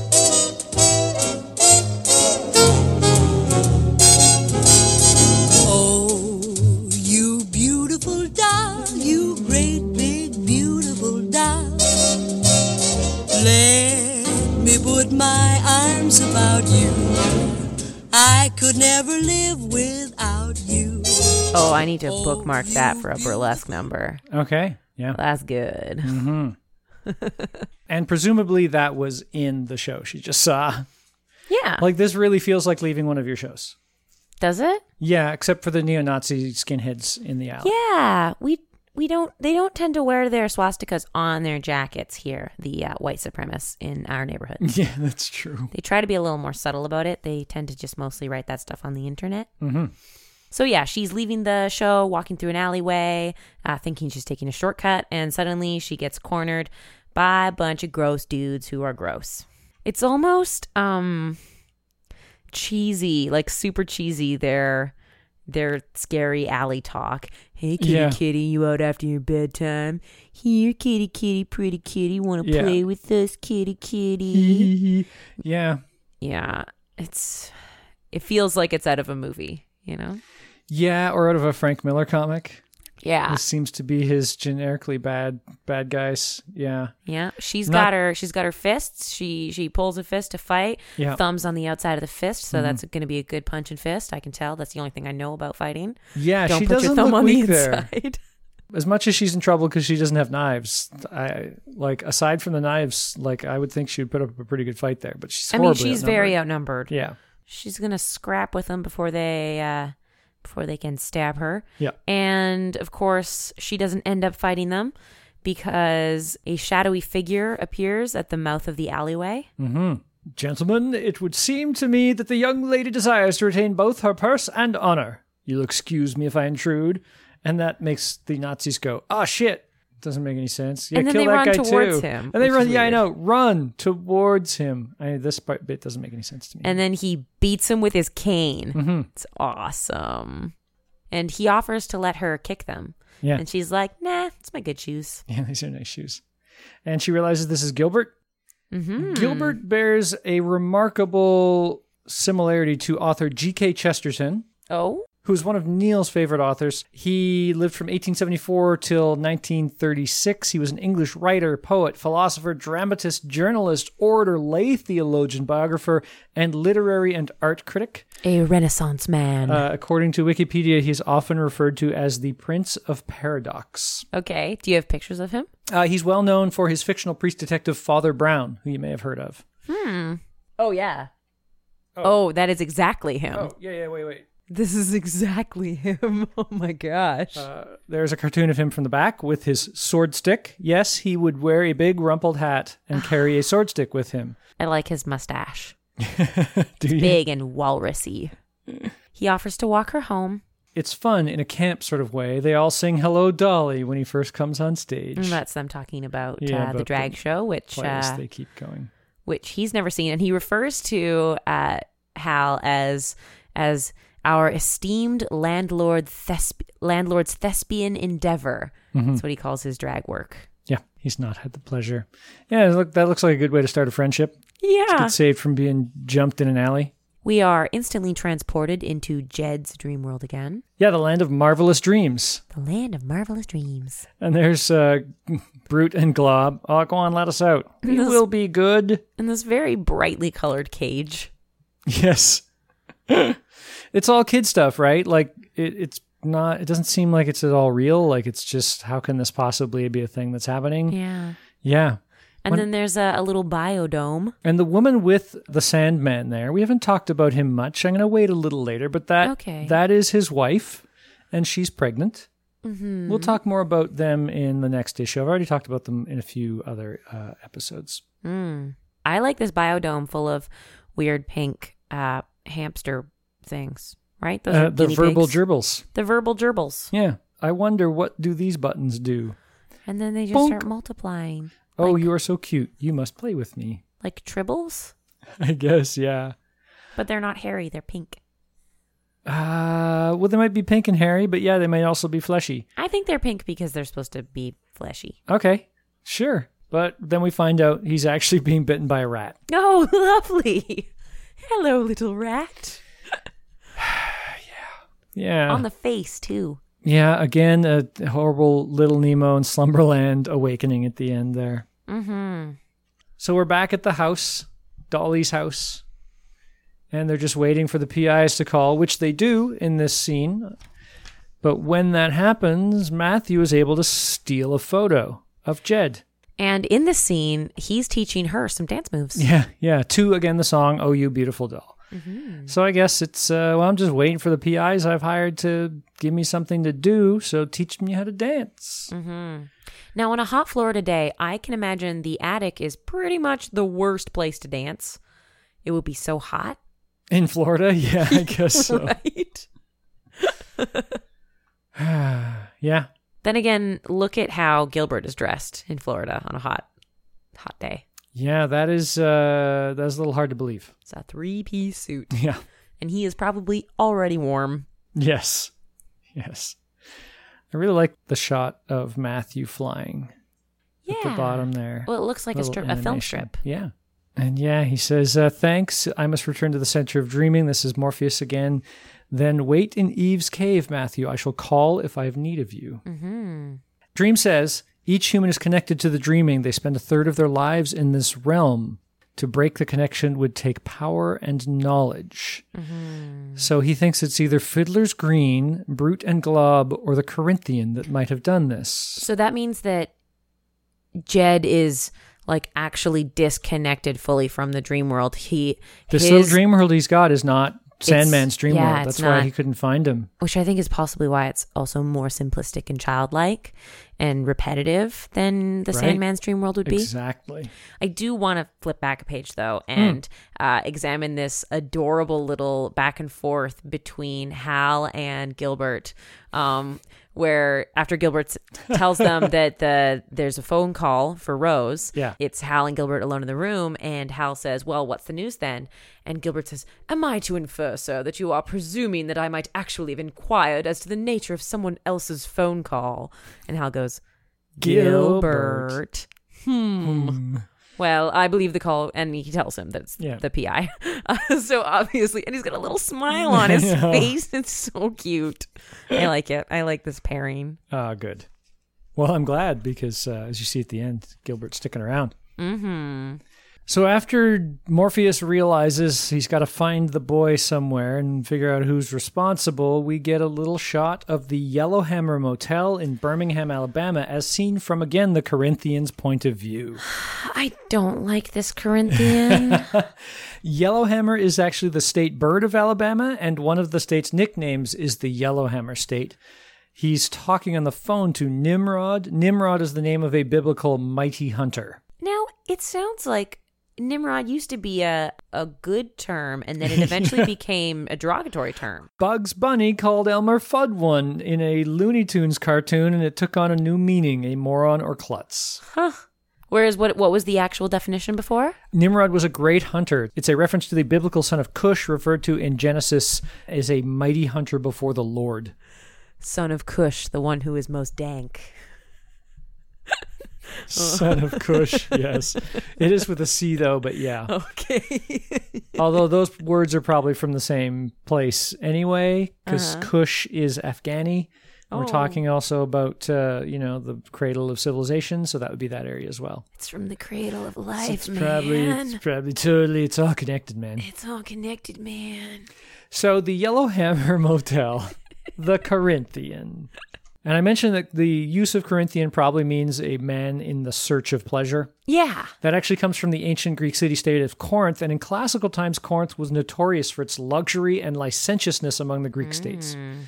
put my arms about you. I could never live without you. Oh, I need to bookmark oh, that for a burlesque number. Okay. Yeah. That's good. Mm-hmm. And presumably that was in the show she just saw. Yeah. Like this really feels like leaving one of your shows. Does it? Yeah, except for the neo-Nazi skinheads in the alley. Yeah. We we don't they don't tend to wear their swastikas on their jackets here, the uh, white supremacists in our neighborhood. Yeah, that's true. they try to be a little more subtle about it. They tend to just mostly write that stuff on the internet. hmm So yeah, she's leaving the show, walking through an alleyway, uh, thinking she's taking a shortcut, and suddenly she gets cornered by a bunch of gross dudes who are gross. It's almost um cheesy, like super cheesy. Their their scary alley talk. Hey kitty Yeah. kitty, you out after your bedtime? Here, kitty kitty, pretty kitty, want to Yeah. play with us, kitty kitty? yeah. yeah, it's it feels like it's out of a movie, you know? Yeah, or out of a Frank Miller comic. Yeah. This seems to be his generically bad bad guys. Yeah. Yeah, she's Not- got her. She's got her fists. She she pulls a fist to fight. Yeah. Mm-hmm. Thumbs on the outside of the fist, so that's going to be a good punch and fist. I can tell. That's the only thing I know about fighting. Yeah, Don't she put doesn't your thumb look on the weak there. inside. As much as she's in trouble because she doesn't have knives, I like aside from the knives, like I would think she would put up a pretty good fight there. But she's I mean, she's very outnumbered. outnumbered. Yeah. She's gonna scrap with them before they uh, before they can stab her. Yeah. And of course, she doesn't end up fighting them because a shadowy figure appears at the mouth of the alleyway. Mm-hmm. Gentlemen, it would seem to me that the young lady desires to retain both her purse and honor. You'll excuse me if I intrude. And that makes the Nazis go, ah, shit. Doesn't make any sense. Yeah, And then kill they that run guy towards too. him, And they which run, is yeah, I weird. know, run towards him. I this part, bit doesn't make any sense to me. and then he beats him with his cane. Mhm. It's awesome. And he offers to let her kick them. Yeah. And she's like, nah, it's my good shoes. Yeah, these are nice shoes. And she realizes this is Gilbert. Mm-hmm. Gilbert bears a remarkable similarity to author G.K. Chesterton, Oh? Who's one of Neil's favorite authors. He lived from 1874 till 1936. He was an English writer, poet, philosopher, dramatist, journalist, orator, lay theologian, biographer, and literary and art critic. A renaissance man. Uh, according to Wikipedia, he's often referred to as the Prince of Paradox. okay. Do you have pictures of him? Uh, he's well known for his fictional priest detective Father Brown, who you may have heard of. Hmm. Oh, yeah. Oh, that is exactly him. Oh, yeah, yeah, wait, wait. This is exactly him. Oh my gosh. Uh, there's a cartoon of him from the back with his sword stick. Yes, he would wear a big rumpled hat and carry a sword stick with him. I like his mustache. Do you? Big and walrusy. he offers to walk her home. It's fun in a camp sort of way. They all sing "Hello, Dolly" when he first comes on stage. And that's them talking about Yeah, uh, the drag the show, which uh, they keep going. which he's never seen, and he refers to uh, Hal as as our esteemed landlord thesp- landlord's thespian endeavor. Mm-hmm. That's what he calls his drag work. Yeah, he's not had the pleasure. Yeah, look, that looks like a good way to start a friendship. Yeah, Get saved from being jumped in an alley. we are instantly transported into Jed's dream world again, Yeah, the land of marvelous dreams. the land of marvelous dreams. And there's uh, Brute and Glob. Oh, go on, let us out. We will be good. In this very brightly colored cage. Yes. it's all kid stuff, right? Like it, it's not. It doesn't seem like it's at all real. Like it's just how can this possibly be a thing that's happening? Yeah. Yeah. And When- then there's a, a little biodome. And the woman with the Sandman there, we haven't talked about him much. I'm going to wait a little later, but that Okay. that is his wife, and she's pregnant. Mm-hmm. We'll talk more about them in the next issue. I've already talked about them in a few other uh, episodes. Mm. I like this biodome full of weird pink uh, hamster things. Right? Those Uh, are the verbal pigs. gerbils. the verbal gerbils. Yeah. I wonder what do these buttons do? And then they just Bonk. start multiplying. Oh, Like- you are so cute. You must play with me. Like tribbles, I guess, yeah. but they're not hairy, they're pink. Uh, well, they might be pink and hairy, but yeah, they might also be fleshy. I think they're pink because they're supposed to be fleshy. Okay, sure. But then we find out he's actually being bitten by a rat. Oh, lovely. Hello, little rat. Yeah. Yeah. On the face, too. yeah, again, a horrible little Nemo in Slumberland awakening at the end there. Mm-hmm. So we're back at the house, Dolly's house, and they're just waiting for the PIs to call, which they do in this scene. But when that happens, Matthew is able to steal a photo of Jed. And in this scene, he's teaching her some dance moves. Yeah, yeah. To again the song "Oh You Beautiful Doll." So I guess it's uh, well, I'm just waiting for the PIs I've hired to give me something to do. So teach me how to dance. Mm-hmm. Now, on a hot Florida day, I can imagine the attic is pretty much the worst place to dance. It would be so hot, In Florida, yeah, I guess so. right? Yeah, Then again, look at how Gilbert is dressed in Florida on a hot, hot day. yeah, that is uh, that's a little hard to believe. It's a three-piece suit, Yeah. and he is probably already warm. Yes. Yes. I really like the shot of Matthew flying at the bottom there. Well, it looks like a, strip, a film strip. Yeah. And yeah, he says, uh, Thanks. I must return to the center of dreaming. This is Morpheus again. Then wait in Eve's cave, Matthew. I shall call if I have need of you. Mm-hmm. Dream says each human is connected to the dreaming. They spend a third of their lives in this realm. To break the connection would take power and knowledge. Mm-hmm. So he thinks it's either Fiddler's Green, Brute and Glob, or the Corinthian that might have done this. So that means that Jed is like actually disconnected fully from the dream world. He This his, little dream world he's got is not Sandman's dream yeah, That's why he couldn't find him. which I think is possibly why it's also more simplistic and childlike and repetitive than the Right. Sandman's dream world would be. Exactly. I do want to flip back a page though hmm. and uh, examine this adorable little back and forth between Hal and Gilbert, um, where after Gilbert tells them that the there's a phone call for Rose, Yeah. it's Hal and Gilbert alone in the room, and Hal says, "Well, what's the news then?" And Gilbert says, "Am I to infer, sir, that you are presuming that I might actually have inquired as to the nature of someone else's phone call?" And Hal goes, Gilbert. Gilbert. Hmm. Well, I believe the call, and he tells him that it's Yeah. the PI. Uh, so obviously, and he's got a little smile on his know. face. It's so cute. I like it. I like this pairing. Ah, good. Well, I'm glad because uh, as you see at the end, Gilbert's sticking around. Mm-hmm. So after Morpheus realizes he's got to find the boy somewhere and figure out who's responsible, we get a little shot of the Yellowhammer Motel in Birmingham, Alabama, as seen from again the Corinthians' point of view. I don't like this Corinthian. Yellowhammer is actually the state bird of Alabama, and one of the state's nicknames is the Yellowhammer State. He's talking on the phone to Nimrod. Nimrod is the name of a biblical mighty hunter. now, it sounds like Nimrod used to be a, a good term, and then it eventually became a derogatory term. Bugs Bunny called Elmer Fudd one in a Looney Tunes cartoon, and it took on a new meaning a moron or klutz. Huh. Whereas, what what was the actual definition before? Nimrod was a great hunter. It's a reference to the biblical son of Cush, referred to in Genesis as a mighty hunter before the Lord. Son of Cush, the one who is most dank. Son of Cush, yes. It is with a C, though, but yeah. Okay. Although those words are probably from the same place anyway, because Kush is Afghani. And We're Oh. talking also about, uh, you know, the cradle of civilization, so that would be that area as well. It's from the cradle of life, it's man. probably, it's probably totally, it's all connected, man. It's all connected, man. So the Yellowhammer Motel, the Corinthian. And I mentioned that the use of Corinthian probably means a man in the search of pleasure. Yeah. That actually comes from the ancient Greek city state of Corinth, and in classical times, Corinth was notorious for its luxury and licentiousness among the Greek states. Mm.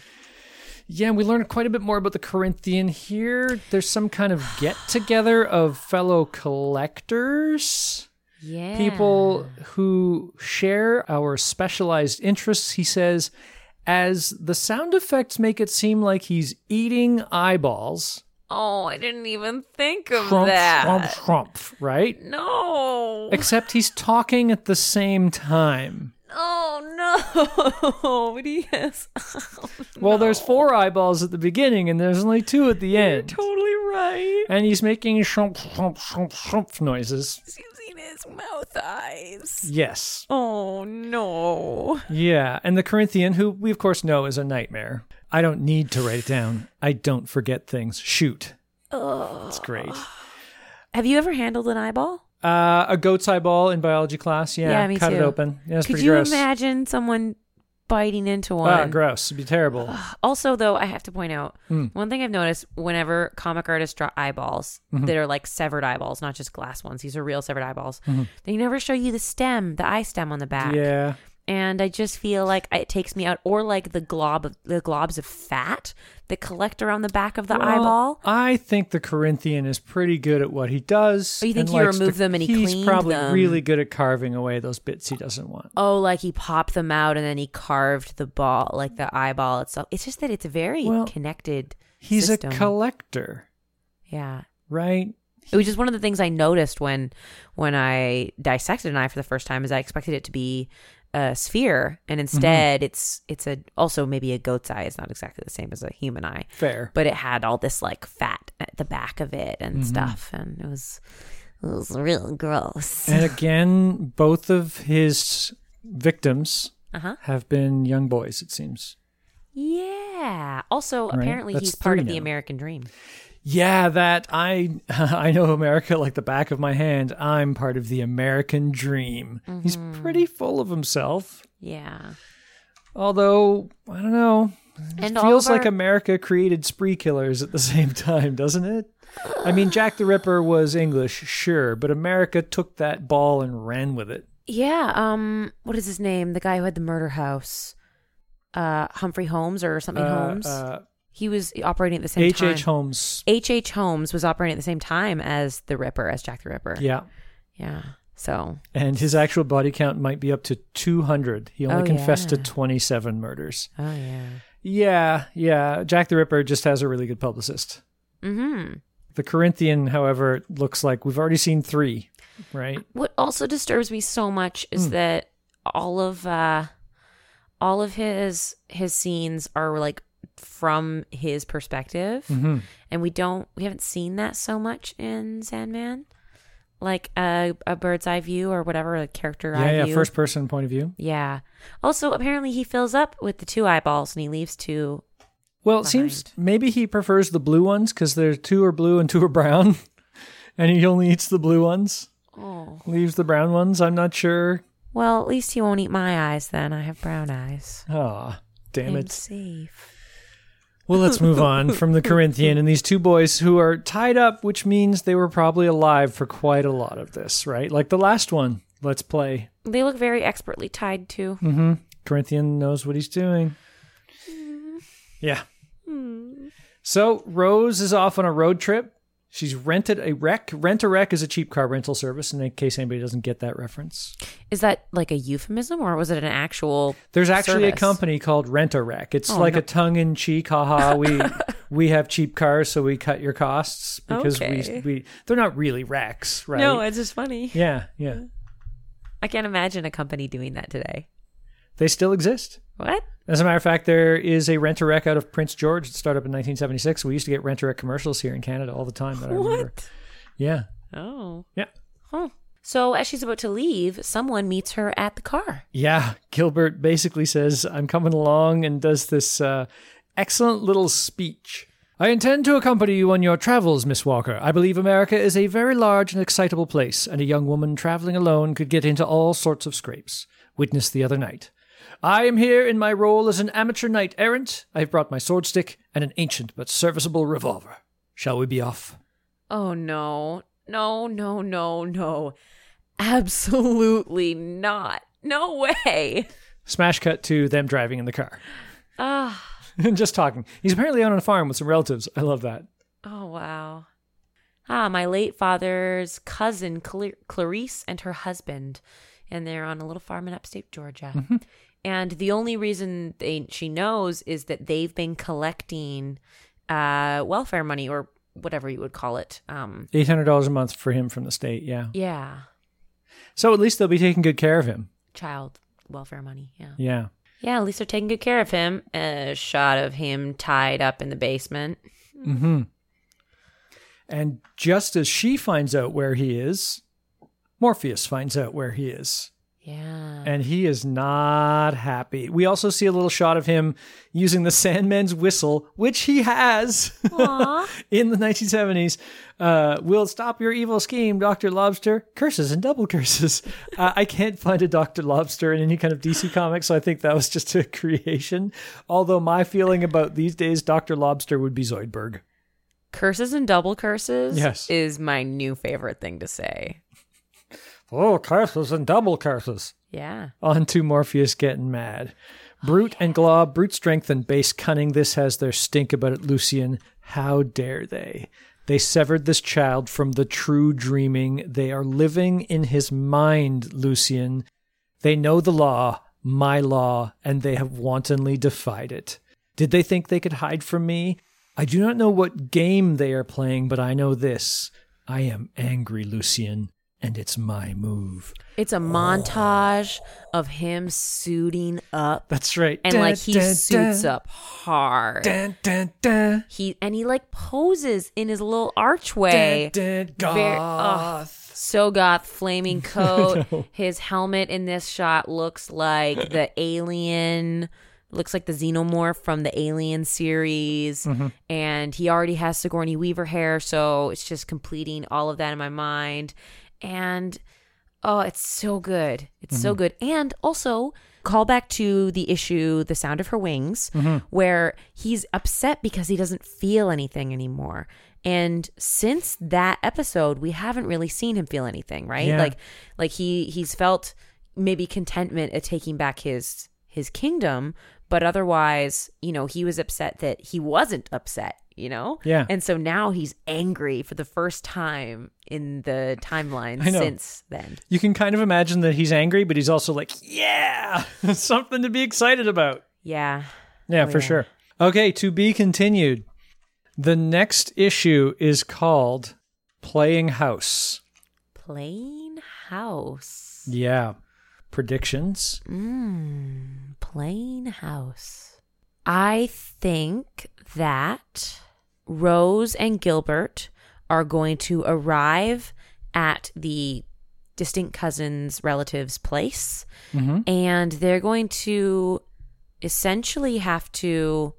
Yeah, we learned quite a bit more about the Corinthian here. There's some kind of get together of fellow collectors, Yeah. people who share our specialized interests. He says, as the sound effects make it seem like he's eating eyeballs. Oh, I didn't even think of Scrumph, that. scrumph, scrumph, right? No. Except he's talking at the same time. Oh no. But he has. Well, there's four eyeballs at the beginning, and there's only two at the end. totally right. And he's making shump, shump, shump, shump noises. His mouth eyes. Yes. Oh no. Yeah. And the Corinthian, who we of course know is a nightmare. I don't need to write it down. I don't forget things. Shoot. It's great. Have you ever handled an eyeball? Uh, a goat's eyeball in biology class. Yeah. Yeah, me cut it open. Yeah, Could you gross. imagine someone biting into one? Ah, gross. It'd be terrible. Also, though, I have to point out Hmm. one thing I've noticed whenever comic artists draw eyeballs Mm-hmm. that are like severed eyeballs, not just glass ones, these are real severed eyeballs, they never show you the stem, the eye stem on the back. Yeah. And I just feel like it takes me out, or like the glob of the globs of fat that collect around the back of the Well, eyeball. I think the Corinthian is pretty good at what he does. Oh, you think he removed them and he he's cleaned probably them? really good at carving away those bits he doesn't want. Oh, like he popped them out and then he carved the ball, like the eyeball itself. It's just that it's very Well, connected. He's system. a collector, Yeah. right? It was just one of the things I noticed when when I dissected an eye for the first time is I expected it to be a sphere and instead it's it's a also maybe a goat's eye is not exactly the same as a human eye Fair. but it had all this like fat at the back of it and stuff and it was it was real gross. And again, both of his victims Uh-huh. have been young boys, it seems. Yeah. Also, Right. apparently That's he's part of the. American dream. Yeah, that I I know America like the back of my hand. I'm part of the American dream. He's Mm-hmm. pretty full of himself. Yeah. Although, I don't know. And It all feels of like America created spree killers at the same time, doesn't it? I mean, Jack the Ripper was English, sure, but America took that ball and ran with it. Yeah, um what is his name? The guy who had the murder house. Uh Humphrey Holmes or something Uh, Holmes. uh, he was operating at the same H. time. H. Holmes. H. H. Holmes was operating at the same time as the Ripper, as Jack the Ripper. Yeah. Yeah. So And his actual body count might be up to 200. He only Oh, confessed yeah. to 27 murders. Oh yeah. Yeah, yeah. Jack the Ripper just has a really good publicist. Mm-hmm. The Corinthian, however, looks like we've already seen three, right? What also disturbs me so much is that all of uh all of his his scenes are like from his perspective. Mm-hmm. And we don't we haven't seen that so much in Sandman. Like a a bird's eye view or whatever, a character Yeah, eye yeah. view. First person point of view. Yeah. Also, apparently he fills up with the two eyeballs and he leaves two. Well, it seems maybe he prefers the blue ones because there's two are blue and two are brown, and he only eats the blue ones, Oh. leaves the brown ones. I'm not sure. Well, at least he won't eat my eyes then. I have brown eyes. Ah, damn I'm it. safe. Well, let's move on from the Corinthian and these two boys who are tied up, which means they were probably alive for quite a lot of this, right? Like the last one. Let's play. They look very expertly tied too. Mm-hmm. Corinthian knows what he's doing. Yeah. So Rose is off on a road trip. She's rented a wreck. Rent a wreck is a cheap car rental service, in case anybody doesn't get that reference. Is that like a euphemism or was it an actual? There's actually a company called Rent a Wreck. It's Oh, like no. a tongue in cheek, haha. We we have cheap cars, so we cut your costs because Okay. we we they're not really wrecks, right? No, it's just funny. yeah, yeah. I can't imagine a company doing that today. They still exist. What? As a matter of fact, there is a rent a wreck out of Prince George that started up in 1976. We used to get rent a wreck commercials here in Canada all the time. That I remember. What? Yeah, Oh. yeah, Huh. So as she's about to leave, someone meets her at the car. yeah. Gilbert basically says, "I'm coming along," and does this uh, excellent little speech. I intend to accompany you on your travels, Miss Walker. I believe America is a very large and excitable place, and a young woman traveling alone could get into all sorts of scrapes. Witness the other night. I am here in my role as an amateur knight errant. I have brought my sword stick and an ancient but serviceable revolver. Shall we be off? Oh no. No, no, no, no. Absolutely not. No way. Smash cut to them driving in the car Ah. and just talking. He's apparently out on a farm with some relatives. I love that. Oh wow. Ah, my late father's cousin Clar- Clarice and her husband, and they're on a little farm in upstate Georgia. And the only reason they she knows is that they've been collecting uh welfare money or whatever you would call it. Um Eight hundred dollars a month for him from the state. Yeah. yeah, So at least they'll be taking good care of him. child welfare money. Yeah. Yeah. Yeah, at least they're taking good care of him. A shot of him tied up in the basement. Mm-hmm. And just as she finds out where he is, Morpheus finds out where he is. Yeah. And he is not happy. We also see a little shot of him using the Sandman's whistle, which he has in the 1970s. Uh, will stop your evil scheme, Dr. Lobster. Curses and double curses. Uh, I can't find a Dr. Lobster in any kind of DC comic, so I think that was just a creation. Although my feeling about these days, Dr. Lobster would be Zoidberg. curses and double curses Yes. is my new favorite thing to say. Oh, curses and double curses. Yeah. On to Morpheus getting mad. Brute and Glob, brute strength and base cunning, this has their stink about it, Lucian. How dare they? They severed this child from the true dreaming. They are living in his mind, Lucian. They know the law, my law, and they have wantonly defied it. Did they think they could hide from me? I do not know what game they are playing, but I know this. I am angry, Lucian, and it's my move. It's a montage of him suiting up. That's right. And Dun, like he dun, suits dun. up hard. Dun, dun, dun. He and he like poses in his little archway. Dun, dun, Very- goth. So goth, flaming coat. His helmet in this shot looks like the alien, looks like the xenomorph from the Alien series. Mm-hmm. And he already has Sigourney Weaver hair, so it's just completing all of that in my mind. And oh, it's so good. It's so mm-hmm. good. And also, call back to the issue, The Sound of Her Wings, mm-hmm. where he's upset because he doesn't feel anything anymore. And since that episode, we haven't really seen him feel anything, right? Yeah. Like like he he's felt maybe contentment at taking back his his kingdom, but otherwise, you know, he was upset that he wasn't upset, you know? Yeah. And so now he's angry for the first time in the timeline since then. You can kind of imagine that he's angry, but he's also like, yeah, something to be excited about. Yeah. Yeah, Oh, for yeah. sure. Okay, to be continued. The next issue is called Playing House. Playing house. Yeah. Predictions? Mm, plain house. I think that Rose and Gilbert are going to arrive at the distant cousins' relatives' place, and they're going to essentially have to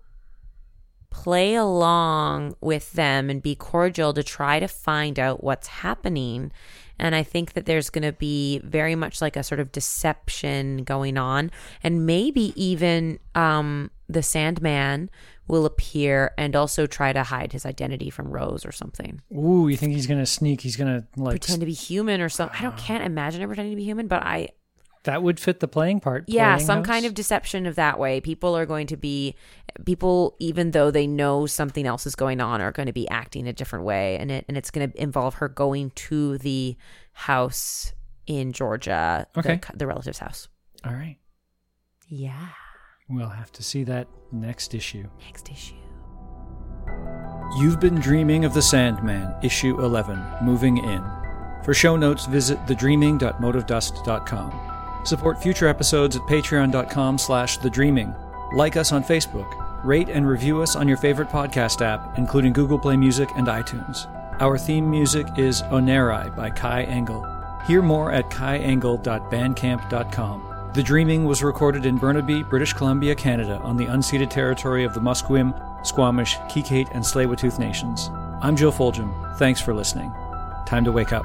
play along with them and be cordial to try to find out what's happening. And I think that there's going to be very much like a sort of deception going on. And maybe even um, the Sandman will appear and also try to hide his identity from Rose or something. Ooh, you think he's going to sneak? He's going to, like, Pretend to be human or something. I don't can't imagine him pretending to be human, but I that would fit the playing part. yeah playing some house? kind of deception of that way people are going to be people even though they know something else is going on are going to be acting a different way and it and it's going to involve her going to the house in georgia Okay. the, the relative's house All right. yeah We'll have to see that next issue. next issue You've been dreaming of the Sandman, issue 11, moving in. For show notes, visit thedreaming.motivedust.com. Support future episodes at patreon.com slash thedreaming. Like us on Facebook. Rate and review us on your favorite podcast app, including Google Play Music and iTunes. Our theme music is Onerai by Kai Engel. Hear more at kaiengel.bandcamp.com. The Dreaming was recorded in Burnaby, British Columbia, Canada, on the unceded territory of the Musqueam, Squamish, Kwikwetlem, and Tsleil-Waututh nations. I'm Joe Foljam. Thanks for listening. Time to wake up.